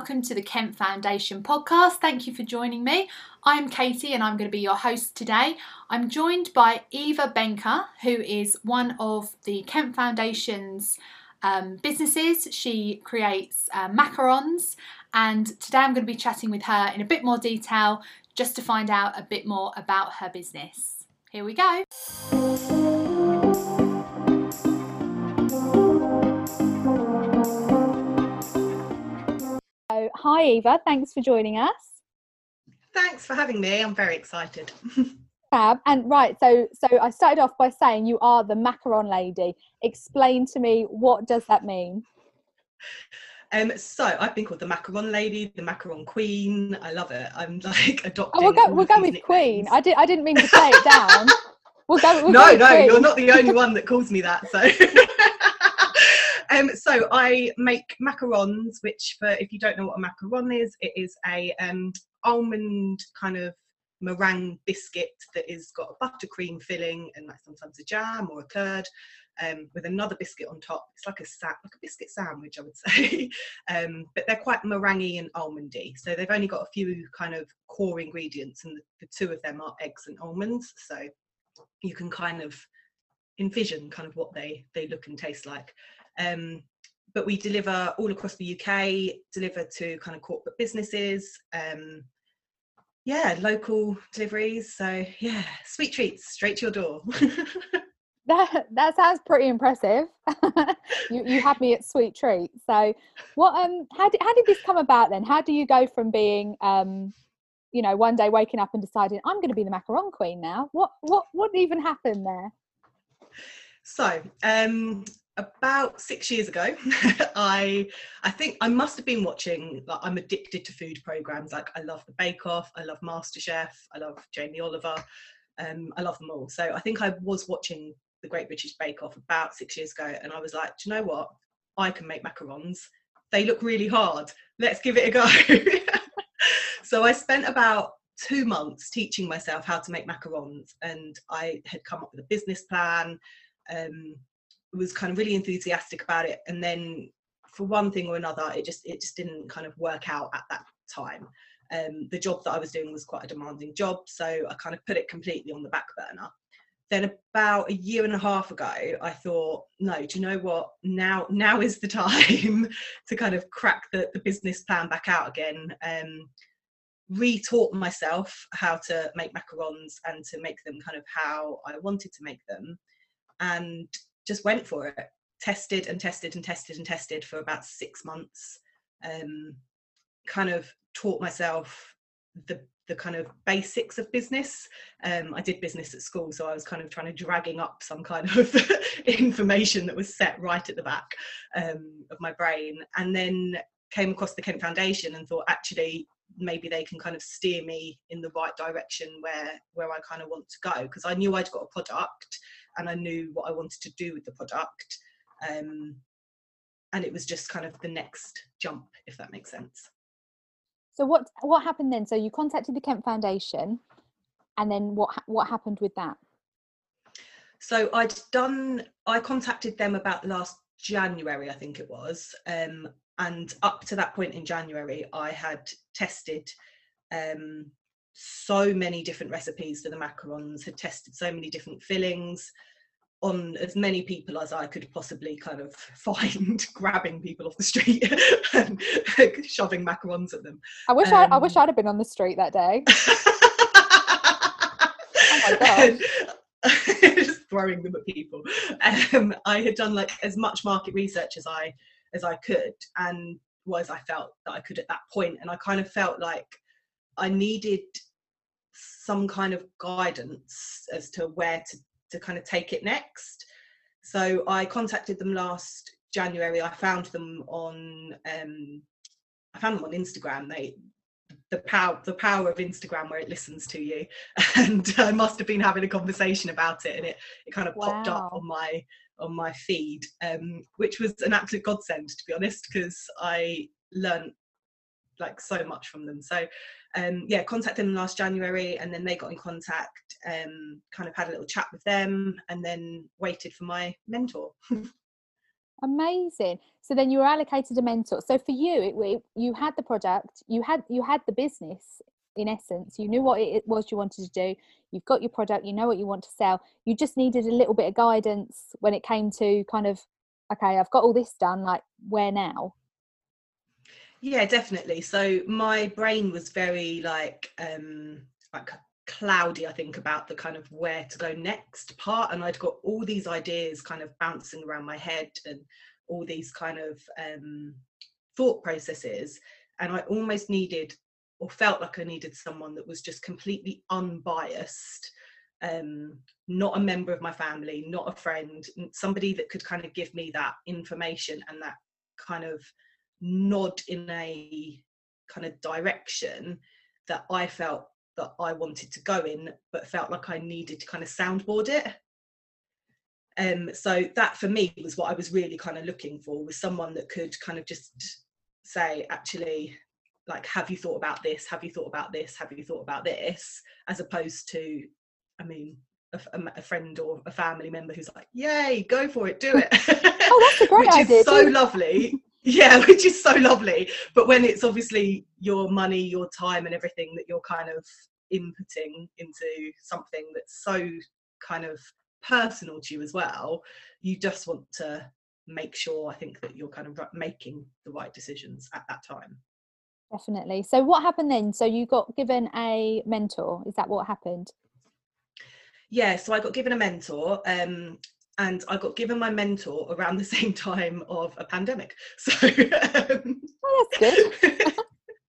welcome to the Kent Foundation podcast. Thank you for joining me. I'm Katie and I'm going to be your host today. I'm joined by Eva Benka, who is one of the Kent Foundation's um, businesses. She creates uh, macarons, and today I'm going to be chatting with her in a bit more detail just to find out a bit more about her business. Here we go. Hi Eva, thanks for joining us. Thanks for having me. I'm very excited. Fab. And right, so so I started off by saying you are the macaron lady. Explain to me what does that mean? Um, so I've been called the macaron lady, the macaron queen. I love it. I'm like adopting. Oh, we'll go. We'll go with nicknames. queen. I did. I didn't mean to play it down. We'll go. We'll no, go no, queen. you're not the only one that calls me that. So. Um, so I make macarons, which for if you don't know what a macaron is, it is a um, almond kind of meringue biscuit that is got a buttercream filling and like sometimes a jam or a curd. Um, with another biscuit on top. It's like a sa- like a biscuit sandwich, I would say. um, but they're quite meringue and almondy. So they've only got a few kind of core ingredients, and the, the two of them are eggs and almonds. So you can kind of envision kind of what they they look and taste like. Um, but we deliver all across the UK, deliver to kind of corporate businesses, um, yeah, local deliveries. So yeah, sweet treats straight to your door. that that sounds pretty impressive. you you had me at sweet treats. So what um how did how did this come about then? How do you go from being um you know one day waking up and deciding I'm going to be the macaron queen now? What what what even happened there? So um about six years ago i i think i must have been watching like i'm addicted to food programs. Like i love the bake off i love masterchef i love jamie oliver um, i love them all. So i think i was watching the great british bake off about six years ago and i was like do you know what? I can make macarons. They look really hard. Let's give it a go. So i spent about two months teaching myself how to make macarons and i had come up with a business plan um, was kind of really enthusiastic about it. And then for one thing or another it just it just didn't kind of work out at that time. Um, the job that i was doing was quite a demanding job so i kind of put it completely on the back burner. Then about a year and a half ago i thought no do you know what? Now now is the time to kind of crack the, the business plan back out again um, retaught myself how to make macarons and to make them kind of how i wanted to make them. And just went for it tested and tested and tested and tested for about six months um, kind of taught myself the the kind of basics of business. Um, i did business at school so i was kind of trying to dragging up some kind of information that was set right at the back um, of my brain and then came across the kent foundation and thought actually maybe they can kind of steer me in the right direction where where i kind of want to go because i knew i'd got a product and I knew what I wanted to do with the product. Um, and it was just kind of the next jump, if that makes sense. So what what happened then? So you contacted the Kent Foundation, and then what what happened with that? So I'd done. I contacted them about last January, I think it was, um, and up to that point in January, I had tested um, so many different recipes for the macarons, had tested so many different fillings on as many people as I could possibly kind of find, grabbing people off the street and shoving macarons at them. I wish um, I, I wish um, I'd have been on the street that day. oh my god. just throwing them at people. Um, I had done like as much market research as I as I could, and was I felt that I could at that point, and I kind of felt like I needed some kind of guidance as to where to, to kind of take it next. So I contacted them last January. I found them on um, I found them on Instagram. They the power the power of Instagram where it listens to you. And I must have been having a conversation about it and it, it kind of wow. popped up on my on my feed, um, which was an absolute godsend to be honest, because I learned like so much from them. So um, yeah, contacted them last January, and then they got in contact. Um, kind of had a little chat with them, and then waited for my mentor. Amazing. So then you were allocated a mentor. So for you, it, it, you had the product, you had you had the business in essence. You knew what it was you wanted to do. You've got your product. You know what you want to sell. You just needed a little bit of guidance when it came to kind of, okay, I've got all this done. Like where now? Yeah, definitely. So my brain was very like um like cloudy i think about the kind of where to go next part and i'd got all these ideas kind of bouncing around my head and all these kind of um, thought processes and i almost needed or felt like i needed someone that was just completely unbiased um, not a member of my family not a friend somebody that could kind of give me that information and that kind of nod in a kind of direction that i felt that I wanted to go in, but felt like I needed to kind of soundboard it. Um, so that for me was what I was really kind of looking for was someone that could kind of just say, actually, like, have you thought about this? Have you thought about this? Have you thought about this? As opposed to, I mean, a, a, friend or a family member who's like, "Yay, go for it, do it." oh, that's a great Which idea. is so lovely yeah which is so lovely. But when it's obviously your money your time and everything that you're kind of inputting into something that's so kind of personal to you as well you just want to make sure i think that you're kind of making the right decisions at that time. Definitely. So what happened then? So you got given a mentor is that what happened? Yeah so i got given a mentor um, and I got given my mentor around the same time of a pandemic. So, um, oh, that's good.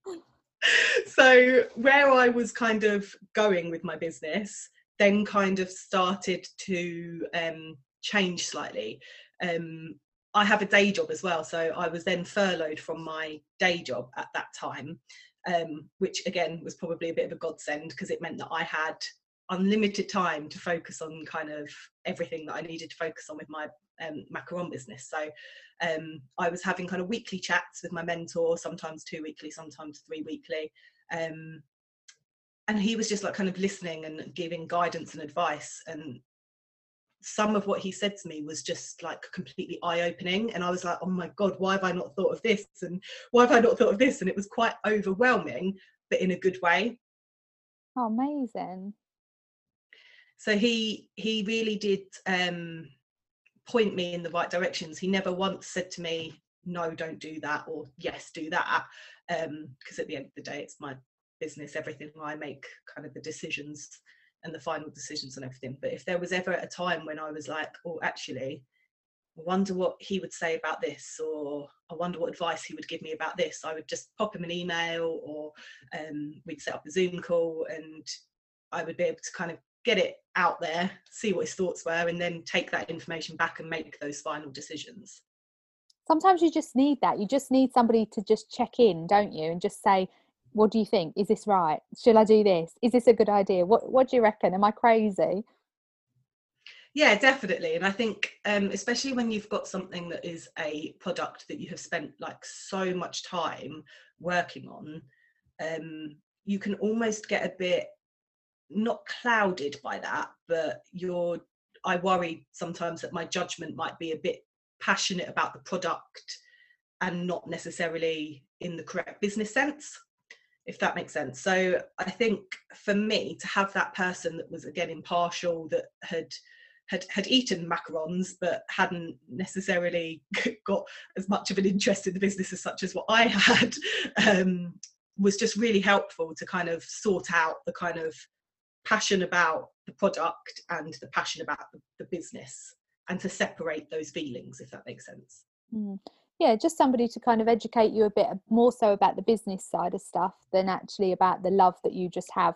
so where I was kind of going with my business, then kind of started to um, change slightly. Um, I have a day job as well, so I was then furloughed from my day job at that time, um, which again was probably a bit of a godsend because it meant that I had unlimited time to focus on kind of everything that I needed to focus on with my um, macaron business. So um, I was having kind of weekly chats with my mentor, sometimes two weekly, sometimes three weekly. Um, and he was just like kind of listening and giving guidance and advice. And some of what he said to me was just like completely eye opening. And I was like, oh my God, why have I not thought of this? And why have I not thought of this? And it was quite overwhelming, but in a good way. Oh, amazing so he he really did um, point me in the right directions he never once said to me no don't do that or yes do that because um, at the end of the day it's my business everything i make kind of the decisions and the final decisions and everything but if there was ever a time when i was like oh actually I wonder what he would say about this, or I wonder what advice he would give me about this. I would just pop him an email, or um, we'd set up a Zoom call, and I would be able to kind of get it out there, see what his thoughts were, and then take that information back and make those final decisions. Sometimes you just need that. You just need somebody to just check in, don't you? And just say, what do you think? Is this right? Should I do this? Is this a good idea? What What do you reckon? Am I crazy? Yeah, definitely. And I think, um, especially when you've got something that is a product that you have spent like so much time working on, um, you can almost get a bit not clouded by that, but you're I worry sometimes that my judgment might be a bit passionate about the product and not necessarily in the correct business sense, if that makes sense. So I think for me to have that person that was again impartial, that had had had eaten macarons but hadn't necessarily got as much of an interest in the business as such as what I had, um, was just really helpful to kind of sort out the kind of passion about the product and the passion about the, the business and to separate those feelings if that makes sense mm. yeah just somebody to kind of educate you a bit more so about the business side of stuff than actually about the love that you just have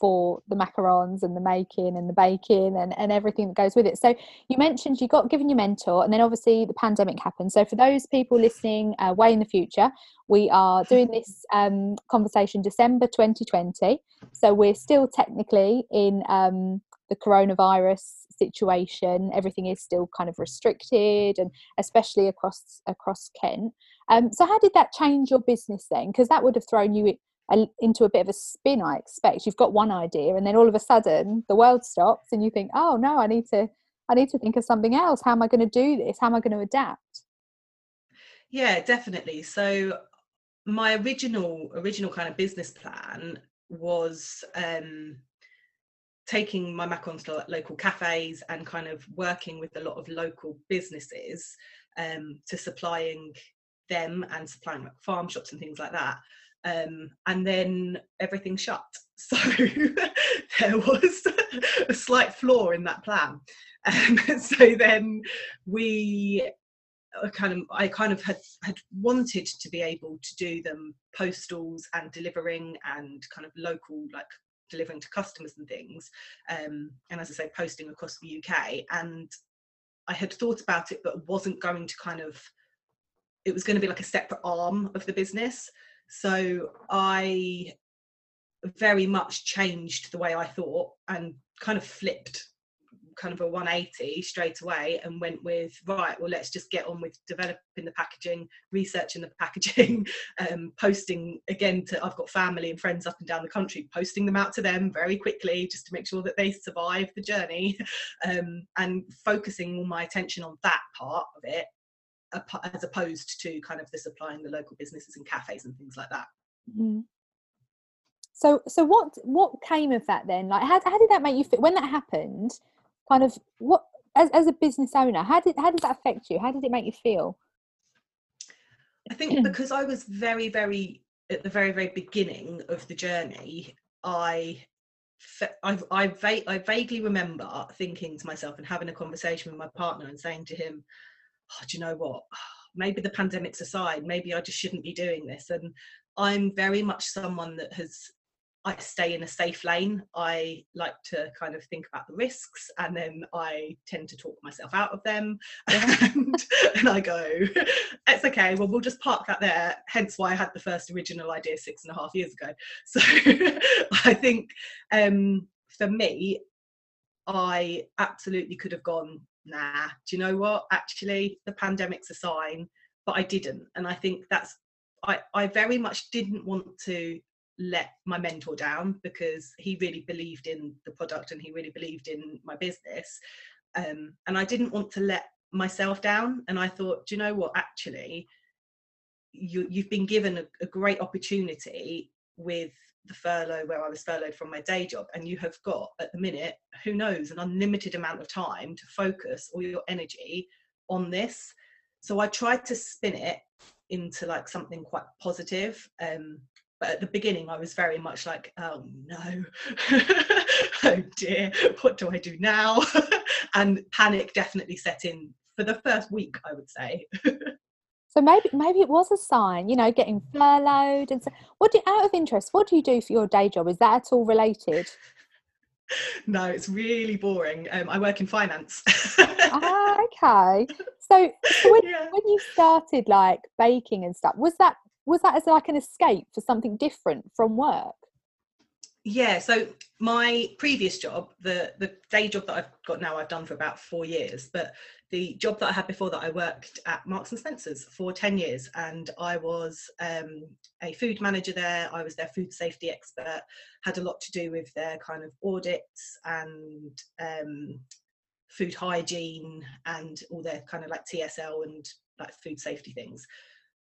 for the macarons and the making and the baking and, and everything that goes with it. So you mentioned you got given your mentor and then obviously the pandemic happened. So for those people listening uh, way in the future, we are doing this um, conversation December 2020. So we're still technically in um, the coronavirus situation. Everything is still kind of restricted and especially across across Kent. Um, so how did that change your business then? Because that would have thrown you a, into a bit of a spin i expect. You've got one idea and then all of a sudden the world stops and you think oh no i need to i need to think of something else. How am i going to do this? How am i going to adapt? Yeah, definitely. So my original original kind of business plan was um taking my macons to local cafes and kind of working with a lot of local businesses um, to supplying them and supplying like farm shops and things like that. Um, and then everything shut. So there was a slight flaw in that plan. Um, so then we uh, kind of I kind of had had wanted to be able to do them postals and delivering and kind of local like delivering to customers and things um, and as I say posting across the UK and I had thought about it but wasn't going to kind of it was going to be like a separate arm of the business. So I very much changed the way I thought and kind of flipped kind of a 180 straight away and went with right well let's just get on with developing the packaging researching the packaging um, posting again to i've got family and friends up and down the country posting them out to them very quickly just to make sure that they survive the journey um, and focusing all my attention on that part of it as opposed to kind of the supplying the local businesses and cafes and things like that. Mm-hmm. so so what what came of that then? Like how, how did that make you feel? When that happened kind of what as, as a business owner how did how did that affect you? How did it make you feel? I think because i was very very at the very very beginning of the journey i I, I, I, vaguely remember thinking to myself and having a conversation with my partner and saying to him, oh, do you know what? Maybe the pandemic's aside, maybe I just shouldn't be doing this. And I'm very much someone that has I stay in a safe lane. I like to kind of think about the risks and then I tend to talk myself out of them. And, and, I go, it's okay, well, we'll just park that there. Hence why I had the first original idea six and a half years ago. So I think um, for me, I absolutely could have gone, nah, do you know what? Actually, the pandemic's a sign, but I didn't. And I think that's I, I very much didn't want to let my mentor down because he really believed in the product and he really believed in my business um, and i didn't want to let myself down and i thought do you know what actually you, you've been given a, a great opportunity with the furlough where I was furloughed from my day job, and you have got at the minute, who knows, an unlimited amount of time to focus all your energy on this. So I tried to spin it into like something quite positive. Um, but at the beginning, I was very much like, oh no, oh dear, what do I do now? and panic definitely set in for the first week, I would say. so maybe maybe it was a sign, you know, getting furloughed and so. What do out of interest? What do you do for your day job? Is that at all related? no, it's really boring. Um, I work in finance. ah, okay. So, so when, yeah. when you started like baking and stuff, was that was that as like an escape for something different from work? Yeah, so my previous job, the the day job that I've got now, I've done for about four years. But the job that I had before that, I worked at Marks and Spencers for ten years, and I was um, a food manager there. I was their food safety expert. Had a lot to do with their kind of audits and um, food hygiene and all their kind of like TSL and like food safety things.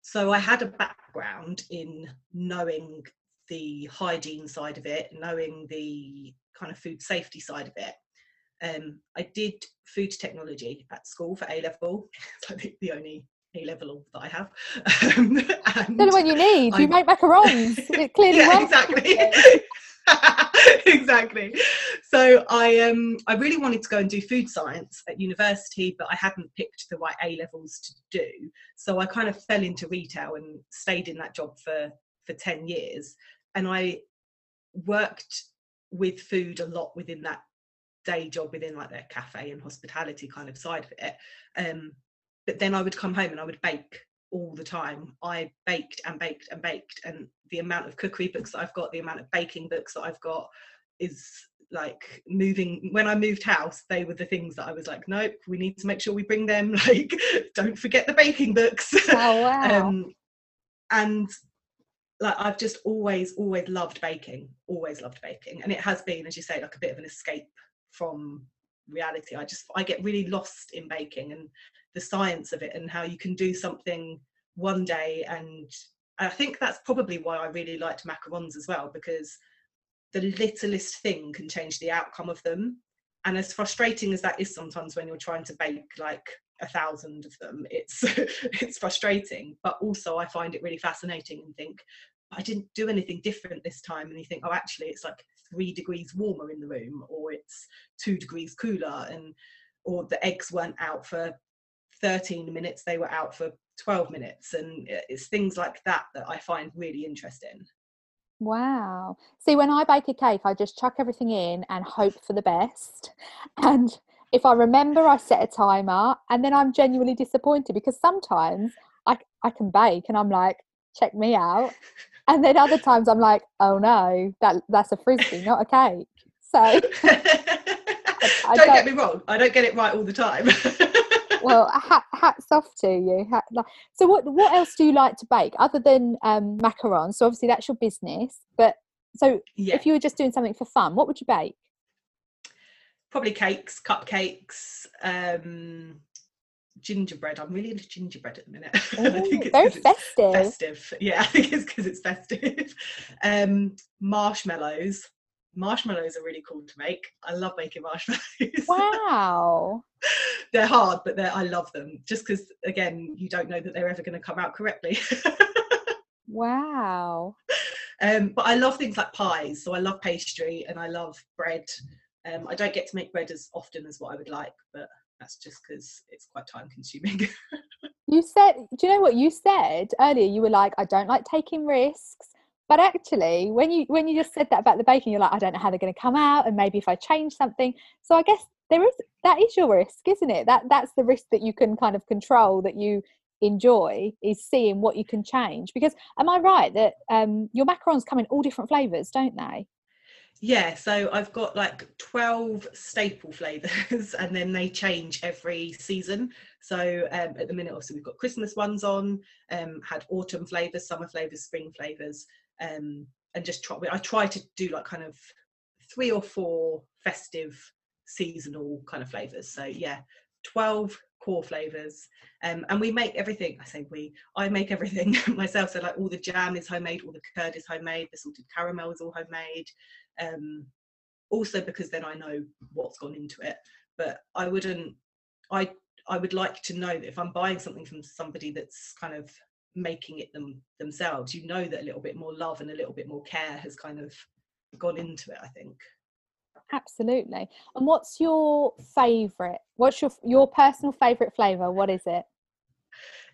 So I had a background in knowing the hygiene side of it, knowing the kind of food safety side of it. Um, I did food technology at school for A level. It's like the only A level that I have. Um, what you need. You make macarons. It clearly yeah, exactly. exactly. So I um I really wanted to go and do food science at university, but I hadn't picked the right A levels to do. So I kind of fell into retail and stayed in that job for for 10 years. And I worked with food a lot within that day job within like their cafe and hospitality kind of side of it. Um, but then I would come home and I would bake all the time. I baked and baked and baked, and the amount of cookery books that I've got, the amount of baking books that I've got is like moving when i moved house they were the things that i was like nope we need to make sure we bring them like don't forget the baking books oh, wow. um, and like i've just always always loved baking always loved baking and it has been as you say like a bit of an escape from reality i just i get really lost in baking and the science of it and how you can do something one day and I think that's probably why I really liked macarons as well because the littlest thing can change the outcome of them. And as frustrating as that is sometimes when you're trying to bake like a thousand of them, it's it's frustrating. But also I find it really fascinating and think, I didn't do anything different this time. And you think, oh actually it's like three degrees warmer in the room or it's two degrees cooler and or the eggs weren't out for 13 minutes, they were out for 12 minutes. And uh, it's things like that that I find really interesting. Wow. See, when I bake a cake, I just chuck everything in and hope for the best. And if I remember, I set a timer and then I'm genuinely disappointed because sometimes I, I can bake and I'm like, check me out. And then other times I'm like, oh no, that that's a frisbee, not a cake. So don't, don't, get me wrong, I don't get it right all the time. well, hat, hats off to you. Hat, so, what what else do you like to bake other than um, macarons? So, obviously, that's your business. But so, yeah. if you were just doing something for fun, what would you bake? Probably cakes, cupcakes, um, gingerbread. I'm really into gingerbread at the minute. Ooh, very festive. Festive, yeah. I think it's because it's festive. Um, marshmallows marshmallows are really cool to make. I love making marshmallows. Wow. they're hard, but they're, I love them just because, again, you don't know that they're ever going to come out correctly. wow. Um, but I love things like pies. So I love pastry and I love bread. Um, I don't get to make bread as often as what I would like, but that's just because it's quite time consuming. you said, do you know what you said earlier? You were like, I don't like taking risks. But actually when you when you just said that about the baking you're like i don't know how they're going to come out and maybe if i change something. So i guess there is that is your risk isn't it? That that's the risk that you can kind of control that you enjoy is seeing what you can change. Because am i right that um, your macarons come in all different flavors don't they yeah so i've got like 12 staple flavors and then they change every season so um, at the minute also we've got christmas ones on um, had autumn flavors summer flavors spring flavors um, and just try. I try to do like kind of three or four festive seasonal kind of flavors. So yeah, twelve core flavors, um, and we make everything. I say we. I make everything myself. So like all the jam is homemade, all the curd is homemade, the salted caramel is all homemade. Um, also because then I know what's gone into it. But I wouldn't. I I would like to know that if I'm buying something from somebody that's kind of making it them themselves you know that a little bit more love and a little bit more care has kind of gone into it i think absolutely and what's your favorite what's your your personal favorite flavor what is it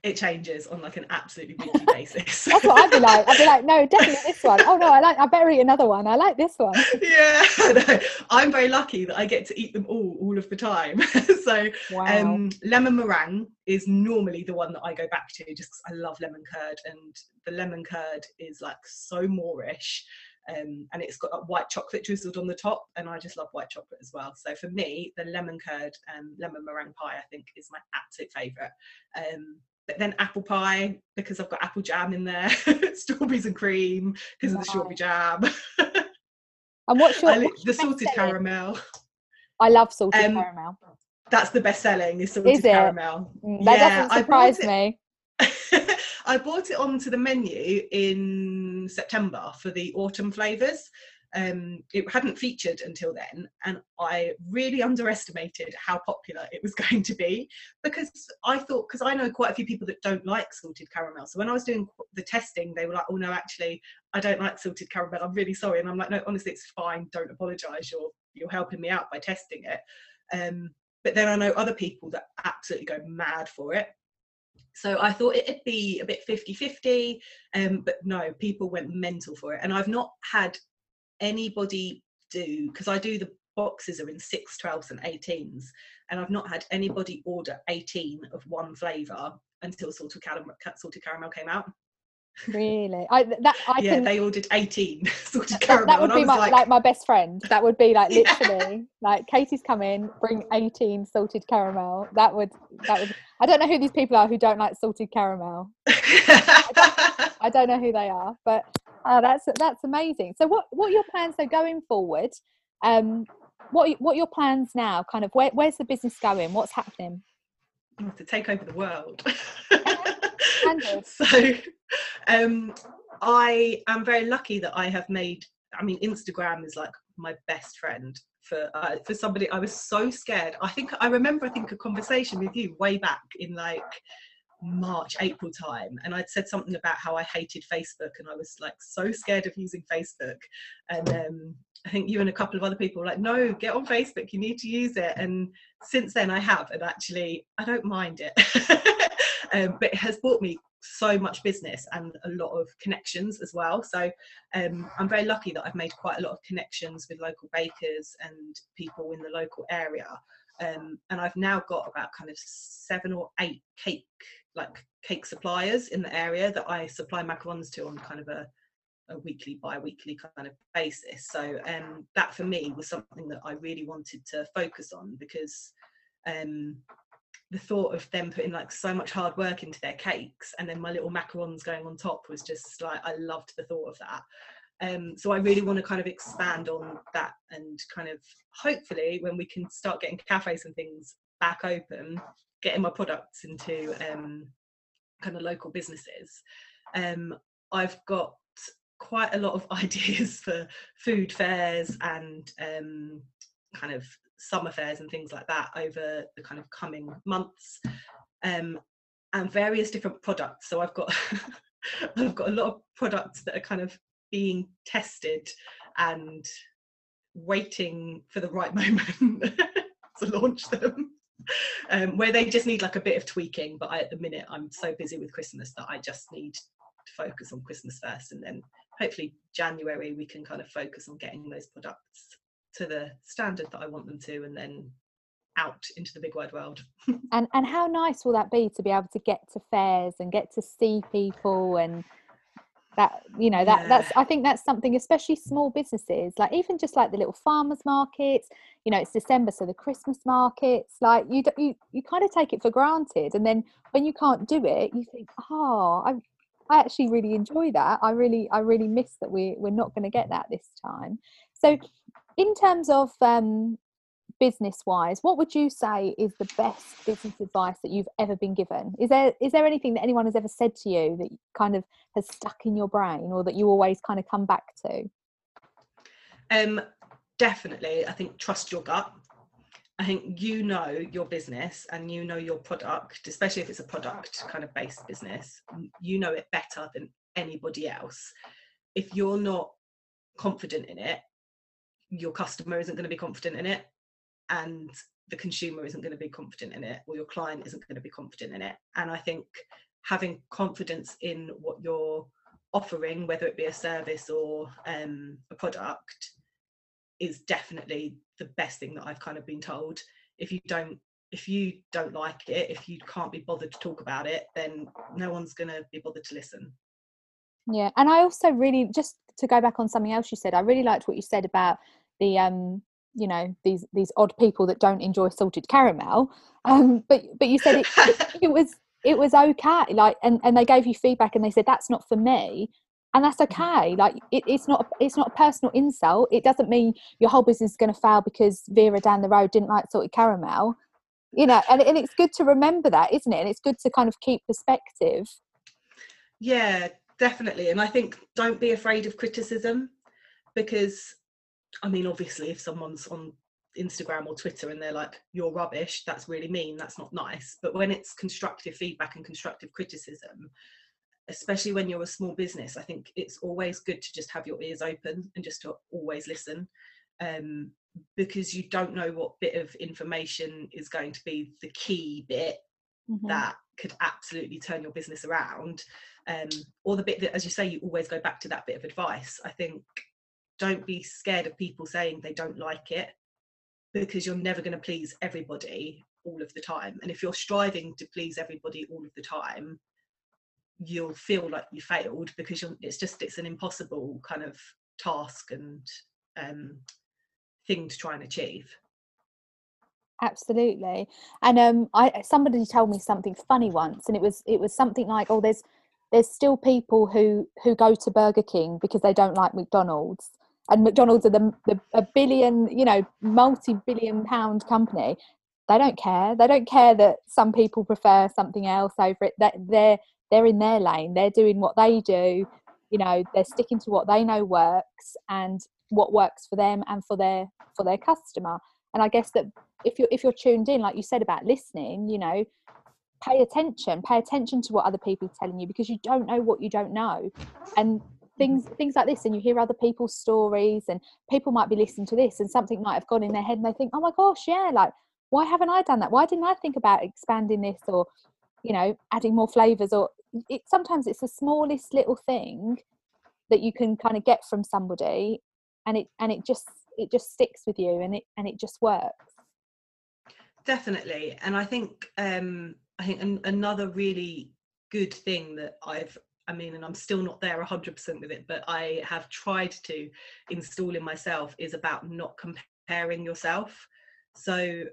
it changes on like an absolutely weekly basis. That's what I'd be like. I'd be like, no, definitely this one. Oh no, I like. I better eat another one. I like this one. Yeah, no, I'm very lucky that I get to eat them all all of the time. so, wow. um, lemon meringue is normally the one that I go back to just because I love lemon curd, and the lemon curd is like so moreish. Um, and it's got white chocolate drizzled on the top, and I just love white chocolate as well. So for me, the lemon curd and lemon meringue pie, I think, is my absolute favourite. Um, but then apple pie because I've got apple jam in there, strawberries and cream because wow. of the strawberry jam. and what's your li- the salted caramel? I love salted um, caramel. That's the best selling is salted is caramel. Mm, that yeah, doesn't surprise me. I bought it onto the menu in September for the autumn flavours um, it hadn't featured until then, and I really underestimated how popular it was going to be because I thought, because I know quite a few people that don't like salted caramel. So when I was doing the testing, they were like, "Oh no, actually, I don't like salted caramel. I'm really sorry." And I'm like, "No, honestly, it's fine. Don't apologise. You're you're helping me out by testing it." Um, but then I know other people that absolutely go mad for it. So I thought it'd be a bit 50 50, um, but no, people went mental for it. And I've not had anybody do because I do the boxes are in six, 12s, and 18s, and I've not had anybody order 18 of one flavour until salted caramel, salted caramel came out. Really? I that I yeah, can, they ordered 18 salted caramel. That, would be my like... like... my best friend. That would be like literally yeah. like Katie's come in, bring 18 salted caramel. That would that would I don't know who these people are who don't like salted caramel. I, don't, I don't know who they are, but Oh, that's that's amazing. So, what what are your plans are going forward? Um, what what are your plans now? Kind of where, where's the business going? What's happening? to take over the world. so um, I am very lucky that I have made. I mean, Instagram is like my best friend for uh, for somebody. I was so scared. I think I remember. I think a conversation with you way back in like March, April time, and I'd said something about how I hated Facebook, and I was like so scared of using Facebook. And um, I think you and a couple of other people were like, "No, get on Facebook. You need to use it." And since then, I have, and actually, I don't mind it. um, but it has brought me so much business and a lot of connections as well. So um, I'm very lucky that I've made quite a lot of connections with local bakers and people in the local area. Um, and I've now got about kind of seven or eight cake like cake suppliers in the area that I supply macarons to on kind of a, a weekly, bi-weekly kind of basis. So um, that for me was something that I really wanted to focus on because um, the thought of them putting like so much hard work into their cakes and then my little macarons going on top was just like I loved the thought of that. Um, so I really want to kind of expand on that and kind of hopefully when we can start getting cafes and things back open, getting my products into um, kind of local businesses. Um, I've got quite a lot of ideas for food fairs and um, kind of summer fairs and things like that over the kind of coming months um, and various different products so i've got i've got a lot of products that are kind of being tested and waiting for the right moment to launch them um, where they just need like a bit of tweaking. But I, at the minute, I'm so busy with Christmas that I just need to focus on Christmas first, and then hopefully January we can kind of focus on getting those products to the standard that I want them to, and then out into the big wide world. and and how nice will that be to be able to get to fairs and get to see people and that you know that yeah. that's i think that's something especially small businesses like even just like the little farmers markets you know it's december so the christmas markets like you you you kind of take it for granted and then when you can't do it you think oh i i actually really enjoy that i really i really miss that we we're not going to get that this time so in terms of um business wise what would you say is the best business advice that you've ever been given? Is there is there anything that anyone has ever said to you that kind of has stuck in your brain or that you always kind of come back to? Um definitely i think trust your gut. I think you know your business and you know your product especially if it's a product kind of based business you know it better than anybody else. If you're not confident in it your customer isn't going to be confident in it and the consumer isn't going to be confident in it or your client isn't going to be confident in it. And i think having confidence in what you're offering whether it be a service or um, a product is definitely the best thing that i've kind of been told. If you don't if you don't like it if you can't be bothered to talk about it then no one's going to be bothered to listen. Yeah and i also really just to go back on something else you said i really liked what you said about the um you know these these odd people that don't enjoy salted caramel um but but you said it, it was it was okay like and and they gave you feedback and they said that's not for me and that's mm-hmm. okay like it, it's not it's not a personal insult it doesn't mean your whole business is going to fail because vera down the road didn't like salted caramel you know and, and it's good to remember that isn't it and it's good to kind of keep perspective yeah definitely and i think don't be afraid of criticism because I mean, obviously, if someone's on Instagram or Twitter and they're like, you're rubbish, that's really mean, that's not nice. But when it's constructive feedback and constructive criticism, especially when you're a small business, I think it's always good to just have your ears open and just to always listen. Um, because you don't know what bit of information is going to be the key bit mm-hmm. that could absolutely turn your business around. Um, or the bit that, as you say, you always go back to that bit of advice. I think don't be scared of people saying they don't like it because you're never going to please everybody all of the time. And if you're striving to please everybody all of the time you'll feel like you failed because it's just it's an impossible kind of task and um, thing to try and achieve. Absolutely. And um i somebody told me something funny once and it was it was something like oh there's there's still people who who go to burger king because they don't like mcdonald's and McDonald's are the, the a billion, you know, multi-billion pound company. They don't care. They don't care that some people prefer something else over it. That they're they're in their lane they're doing what they do you know they're sticking to what they know works and what works for them and for their for their customer and i guess that if you're if you're tuned in like you said about listening you know pay attention pay attention to what other people are telling you because you don't know what you don't know and things things like this and you hear other people's stories and people might be listening to this and something might have gone in their head and they think oh my gosh yeah like why haven't i done that? Why didn't i think about expanding this or you know adding more flavors? Or it sometimes it's the smallest little thing that you can kind of get from somebody and it and it just it just sticks with you and it and it just works. Definitely and i think um i think an, another really good thing that i've I mean, and I'm still not there 100% with it, but I have tried to install in myself is about not comparing yourself. So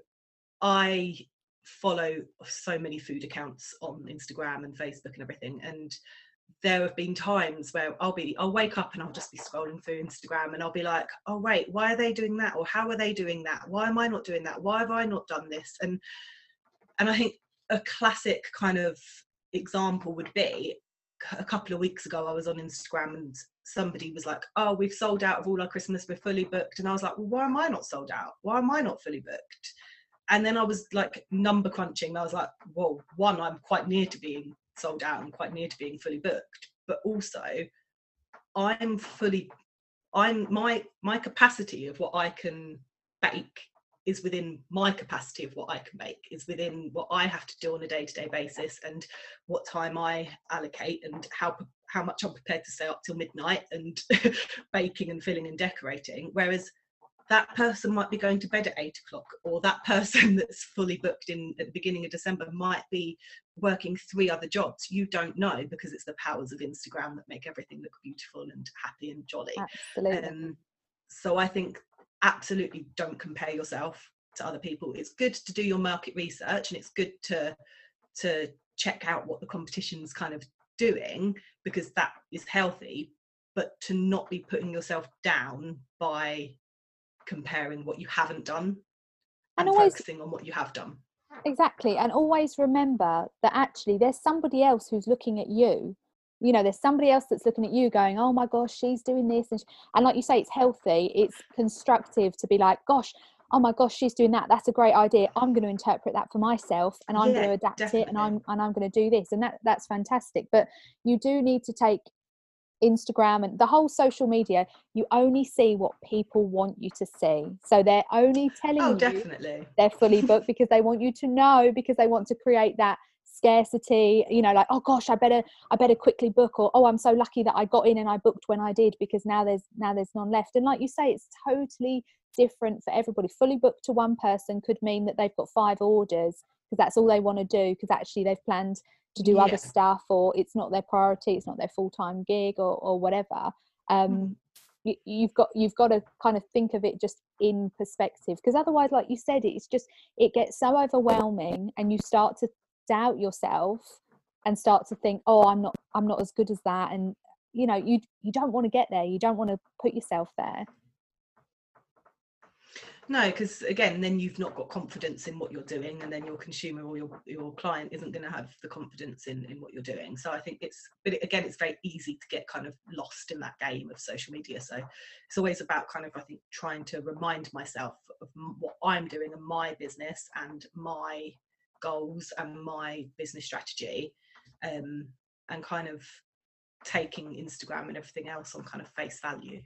I follow so many food accounts on Instagram and Facebook and everything. And there have been times where I'll be, I'll wake up and I'll just be scrolling through Instagram and I'll be like, oh, wait, why are they doing that? Or how are they doing that? Why am I not doing that? Why have I not done this? And, and I think a classic kind of example would be a couple of weeks ago I was on Instagram and somebody was like, "Oh, we've sold out of all our Christmas. We're fully booked." And I was like, "Well, why am I not sold out? Why am I not fully booked?" And then I was like number crunching. I was like, "Well, one, I'm quite near to being sold out and quite near to being fully booked, but also I'm fully I'm my my capacity of what I can bake is within my capacity of what I can make, is within what I have to do on a day-to-day basis and what time I allocate and how how much I'm prepared to stay up till midnight and baking and filling and decorating. Whereas that person might be going to bed at eight o'clock, or that person that's fully booked in at the beginning of December might be working three other jobs. You don't know because it's the powers of Instagram that make everything look beautiful and happy and jolly. Absolutely. Um, so I think absolutely don't compare yourself to other people. It's good to do your market research and it's good to to check out what the competition's kind of doing because that is healthy but to not be putting yourself down by comparing what you haven't done and, and always, focusing on what you have done. Exactly and always remember that actually there's somebody else who's looking at you you know there's somebody else that's looking at you going oh my gosh she's doing this and, and like you say it's healthy it's constructive to be like gosh oh my gosh she's doing that that's a great idea i'm going to interpret that for myself and i'm yeah, going to adapt definitely. it and i'm and i'm going to do this and that that's fantastic but you do need to take instagram and the whole social media you only see what people want you to see so they're only telling oh, you definitely they're fully booked because they want you to know because they want to create that scarcity you know like oh gosh i better i better quickly book or oh i'm so lucky that i got in and i booked when i did because now there's now there's none left and like you say it's totally different for everybody fully booked to one person could mean that they've got five orders because that's all they want to do because actually they've planned to do yeah. other stuff or it's not their priority it's not their full-time gig or, or whatever um, mm. you, you've got you've got to kind of think of it just in perspective because otherwise like you said it's just it gets so overwhelming and you start to doubt yourself and start to think oh i'm not i'm not as good as that and you know you you don't want to get there you don't want to put yourself there. No because again then you've not got confidence in what you're doing and then your consumer or your, your client isn't going to have the confidence in, in what you're doing. So i think it's but again it's very easy to get kind of lost in that game of social media. So it's always about kind of i think trying to remind myself of what i'm doing in my business and my goals and my business strategy um, and kind of taking Instagram and everything else on kind of face value.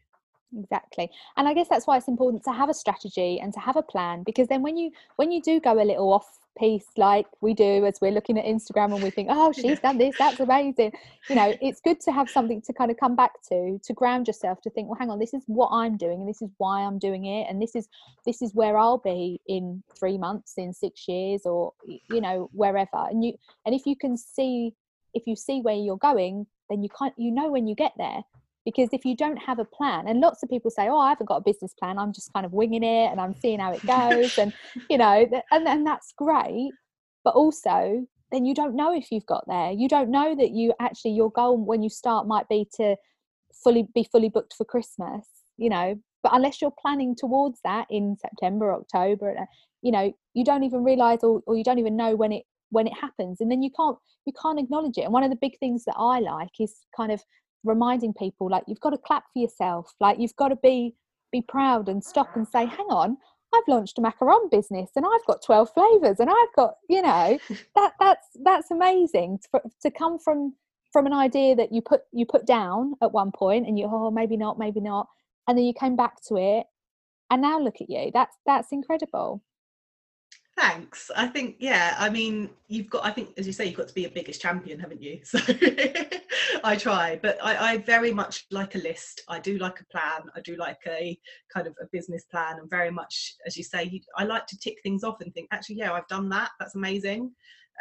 Exactly. And I guess that's why it's important to have a strategy and to have a plan because then when you when you do go a little off piece like we do as we're looking at Instagram and we think, oh, she's done this, that's amazing. You know, it's good to have something to kind of come back to, to ground yourself, to think, well, hang on, this is what I'm doing and this is why I'm doing it. And this is this is where I'll be in three months, in six years, or you know, wherever. And you and if you can see if you see where you're going, then you can't you know when you get there because if you don't have a plan and lots of people say oh i haven't got a business plan. I'm just kind of winging it and i'm seeing how it goes and you know and, and that's great but also then you don't know if you've got there. You don't know that you actually your goal when you start might be to fully be fully booked for christmas you know but unless you're planning towards that in september october uh, you know you don't even realize or, or you don't even know when it when it happens and then you can't you can't acknowledge it. And one of the big things that i like is kind of reminding people like you've got to clap for yourself like you've got to be be proud and stop and say hang on i've launched a macaron business and i've got 12 flavors and i've got you know that that's that's amazing to, to come from from an idea that you put you put down at one point and you oh maybe not maybe not and then you came back to it and now look at you that's that's incredible Thanks. I think, yeah, I mean, you've got, I think, as you say, you've got to be a biggest champion, haven't you? So I try, but I, I, very much like a list. I do like a plan. I do like a kind of a business plan. And very much, as you say, I like to tick things off and think, actually, yeah, I've done that. That's amazing.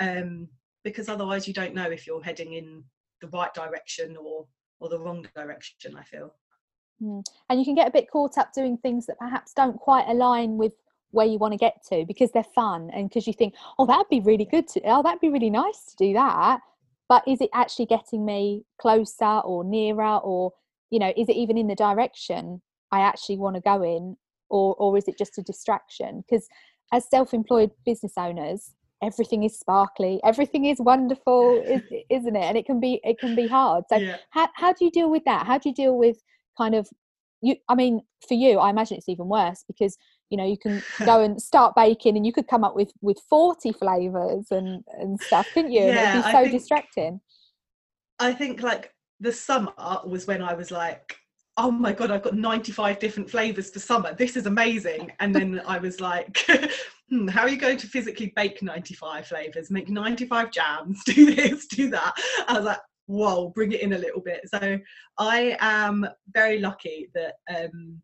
Um, because otherwise, you don't know if you're heading in the right direction or or the wrong direction. I feel. Mm. And you can get a bit caught up doing things that perhaps don't quite align with where you want to get to because they're fun and because you think oh that'd be really good to oh that'd be really nice to do that but is it actually getting me closer or nearer or you know is it even in the direction i actually want to go in or or is it just a distraction? Because as self-employed business owners everything is sparkly everything is wonderful isn't it? And it can be it can be hard. So yeah. how, how do you deal with that? How do you deal with kind of you i mean for you i imagine it's even worse because you know you can go and start baking and you could come up with with 40 flavors and and stuff couldn't you? Yeah, it'd be so think, distracting. I think like the summer was when i was like oh my god i've got 95 different flavors for summer. This is amazing. And then i was like hmm, how are you going to physically bake 95 flavors? Make 95 jams do this do that. I was like whoa bring it in a little bit. So i am very lucky that um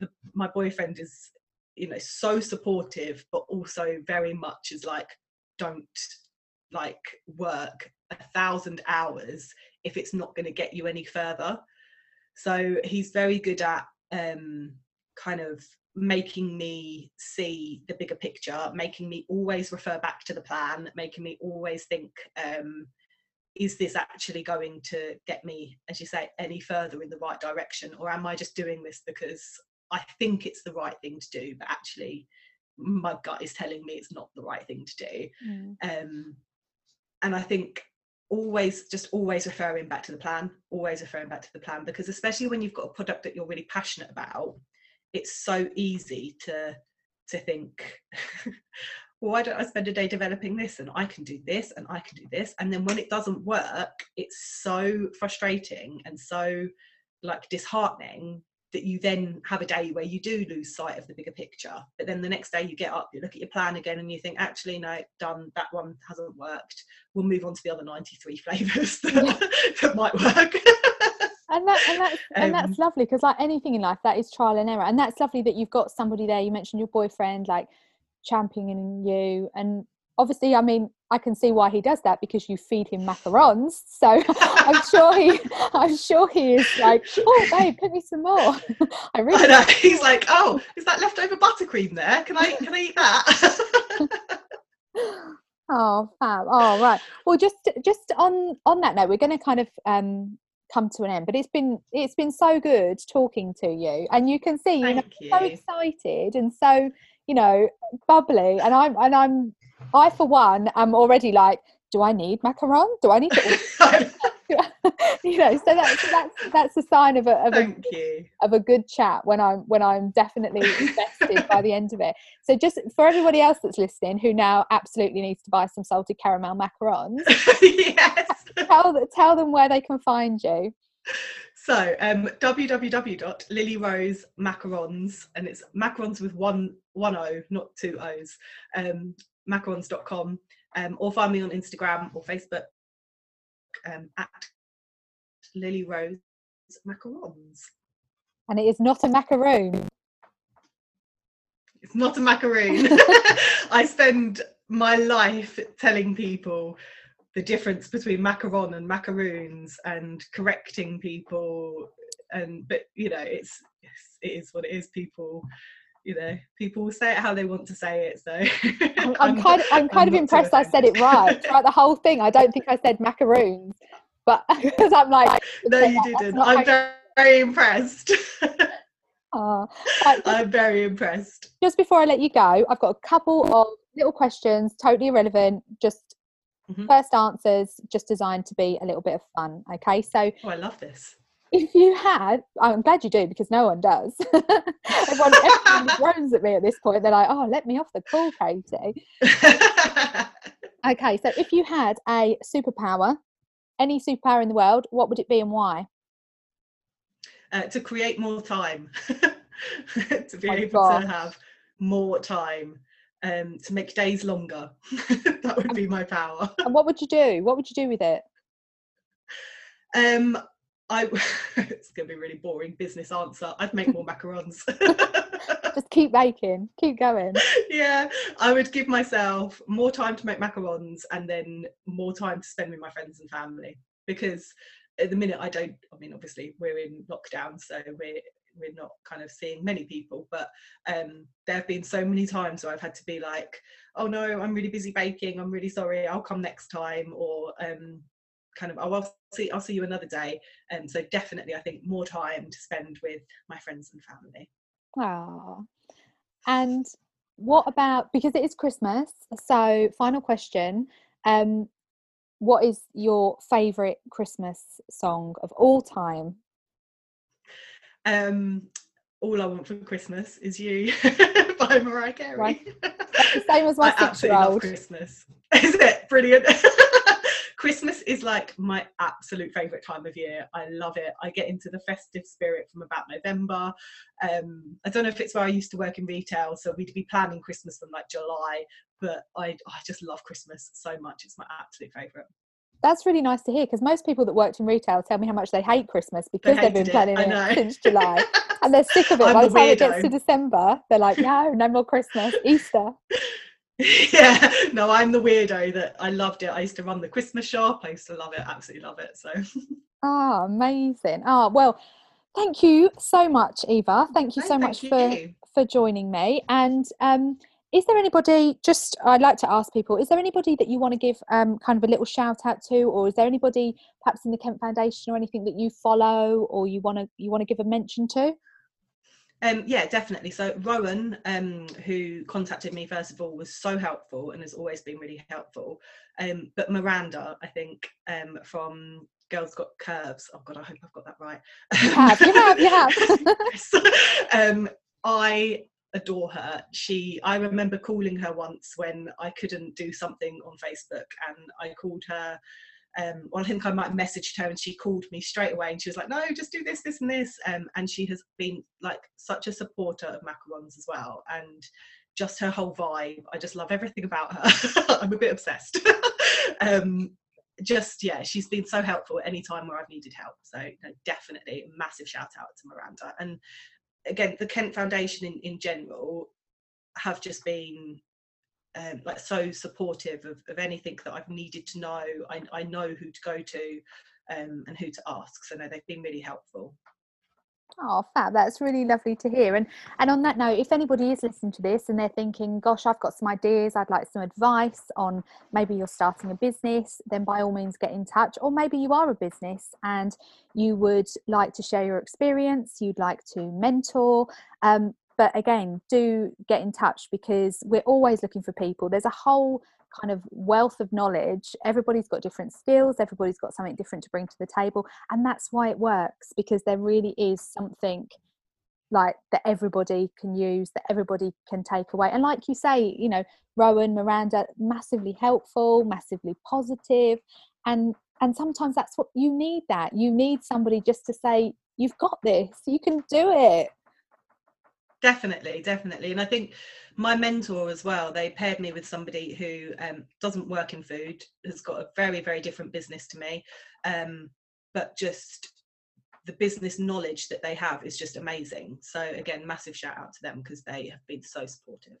the, my boyfriend is you know so supportive but also very much is like don't like work a thousand hours if it's not going to get you any further. So he's very good at um kind of making me see the bigger picture making me always refer back to the plan making me always think um is this actually going to get me as you say any further in the right direction or am i just doing this because I think it's the right thing to do, but actually my gut is telling me it's not the right thing to do. Mm. Um, and I think always just always referring back to the plan, always referring back to the plan, because especially when you've got a product that you're really passionate about, it's so easy to to think, why don't I spend a day developing this and I can do this and I can do this? And then when it doesn't work, it's so frustrating and so like disheartening that you then have a day where you do lose sight of the bigger picture. But then the next day you get up you look at your plan again and you think actually no done. That one hasn't worked. We'll move on to the other 93 flavors that, that might work. And that and that's and that's um, lovely because like anything in life that is trial and error. And that's lovely that you've got somebody there. You mentioned your boyfriend like championing you. And obviously i mean I can see why he does that because you feed him macarons. So I'm sure he, I'm sure he is like, oh babe, put me some more. I really. I know. He's like, oh, is that leftover buttercream there? Can I, can I eat that? oh, fab. Oh, right. Well, just, just on on that note, we're going to kind of um come to an end. But it's been it's been so good talking to you, and you can see you know you. so excited and so you know bubbly, and I'm and I'm I, for one, am already like, do I need macaron? Do I need to? you know, so that's that's that's a sign of a of Thank a, you. of a good chat when I'm when I'm definitely invested by the end of it. So just for everybody else that's listening who now absolutely needs to buy some salted caramel macarons, yes. tell tell them where they can find you. So um, www.lilyrose macarons, and it's macarons with one one o, not two o's. Um, macarons.com um, or find me on Instagram or Facebook um, at Lily Rose Macarons. And it is not a macaroon. It's not a macaroon. I spend my life telling people the difference between macaron and macaroons and correcting people and but you know it's it is what it is people you know people will say it how they want to say it so. I'm, I'm, kind of i'm kind I'm of impressed i said it right throughout the whole thing. I don't think i said macaroons but because i'm like no you didn't. i'm very, very impressed. Oh, i'm very impressed. just before i let you go i've got a couple of little questions totally irrelevant just mm-hmm. first answers just designed to be a little bit of fun. Okay, so oh, I love this. If you had, I'm glad you do because no one does. everyone, everyone groans at me at this point. They're like, "Oh, let me off the call, Katie." okay, so if you had a superpower, any superpower in the world, what would it be and why? Uh, to create more time, to be oh able gosh. to have more time um, to make days longer. that would be my power. and what would you do? What would you do with it? Um, I it's gonna be a really boring business answer. I'd make more macarons. Just keep baking, keep going. Yeah, I would give myself more time to make macarons and then more time to spend with my friends and family because at the minute I don't. I mean, obviously we're in lockdown, so we're we're not kind of seeing many people but um, there have been so many times where i've had to be like oh no i'm really busy baking i'm really sorry i'll come next time or um, kind of oh i'll see i'll see you another day and um, so definitely i think more time to spend with my friends and family wow and what about because it is christmas so final question um what is your favorite christmas song of all time um, All I Want for Christmas Is You by Mariah Carey. Right. same as my six year old. Christmas. Is it? Brilliant. Christmas is like my absolute favourite time of year. I love it. I get into the festive spirit from about November. Um, I don't know if it's where I used to work in retail, so we'd be planning Christmas from like July, but I, I just love Christmas so much. It's my absolute favourite that's really nice to hear because most people that worked in retail tell me how much they hate Christmas because they have been planning it, it since July and they're sick of it. By the time it gets to December, they're like, no, no more Christmas, Easter. yeah, no, I'm the weirdo that I loved it. I used to run the Christmas shop. I used to love it, absolutely love it. So, oh, amazing. Oh, well, thank you so much, Eva. Thank you so much you. for for joining me. And um, is there anybody just i'd like to ask people is there anybody that you want to give um, kind of a little shout out to or is there anybody perhaps in the kent foundation or anything that you follow or you want to you want to give a mention to um, yeah, definitely. So Rowan, um, who contacted me first of all, was so helpful and has always been really helpful. Um, but Miranda, I think, um, from Girls Got Curves. Oh God, I hope I've got that right. You have, you have, you have. um, I adore her. She, I remember calling her once when I couldn't do something on Facebook, and I called her. Um, well, I think I might have messaged her, and she called me straight away, and she was like, "No, just do this, this, and this." Um, and she has been like such a supporter of macarons as well, and just her whole vibe. I just love everything about her. I'm a bit obsessed. um, just yeah, she's been so helpful at any time where I've needed help. So definitely a massive shout out to Miranda and again, the Kent Foundation in, in general have just been um, like so supportive of, of anything that I've needed to know. I, I know who to go to um, and who to ask. So no, they've been really helpful. Oh, fab! That's really lovely to hear. And and on that note, if anybody is listening to this and they're thinking, "Gosh, I've got some ideas. I'd like some advice on maybe you're starting a business," then by all means get in touch. Or maybe you are a business and you would like to share your experience. You'd like to mentor. Um, but again, do get in touch because we're always looking for people. There's a whole kind of wealth of knowledge. Everybody's got different skills, everybody's got something different to bring to the table. And that's why it works because there really is something like that everybody can use, that everybody can take away. And like you say, you know, Rowan, Miranda, massively helpful, massively positive, and and sometimes that's what you need. That you need somebody just to say, "You've got this. You can do it." Definitely definitely. And i think my mentor as well they paired me with somebody who um, doesn't work in food has got a very very different business to me um, but just the business knowledge that they have is just amazing. So again massive shout out to them because they have been so supportive.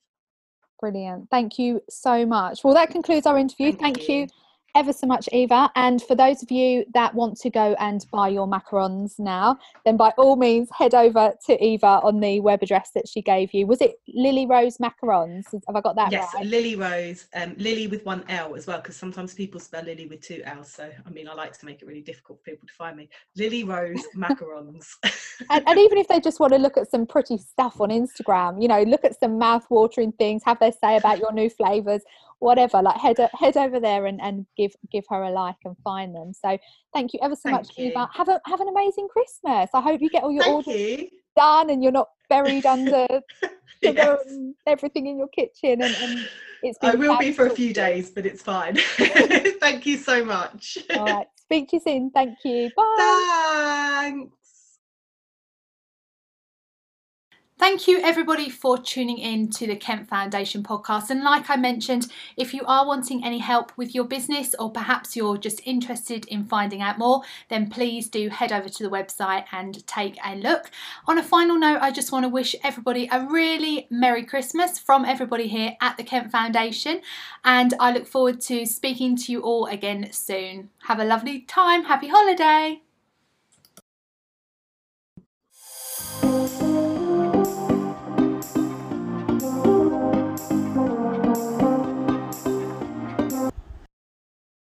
Brilliant. Thank you so much. Well that concludes our interview. Thank, thank you. you ever so much, Eva. And for those of you that want to go and buy your macarons now, then by all means head over to Eva on the web address that she gave you. Was it Lily Rose Macarons? Have I got that yes, right? Yes, Lily Rose. Um, Lily with one L as well, because sometimes people spell Lily with two L's. So, I mean, I like to make it really difficult for people to find me. Lily Rose Macarons. and, and even if they just want to look at some pretty stuff on Instagram, you know, look at some mouth watering things, have they say about your new flavours, whatever. Like head head over there and, and give give her a like and find them. So thank you ever so Thank much, you. Eva. Have a have an amazing Christmas. I hope you get all your Thank orders you. done and you're not buried under Yes. everything in your kitchen and, and it's I will be for a few days, but it's fine. Thank you so much. All right. Speak to you soon. Thank you. Bye. Thanks. Thank you, everybody, for tuning in to the Kent Foundation podcast. And like I mentioned, if you are wanting any help with your business or perhaps you're just interested in finding out more, then please do head over to the website and take a look. On a final note, I just want to wish everybody a really Merry Christmas from everybody here at the Kent Foundation. And I look forward to speaking to you all again soon. Have a lovely time. Happy holiday.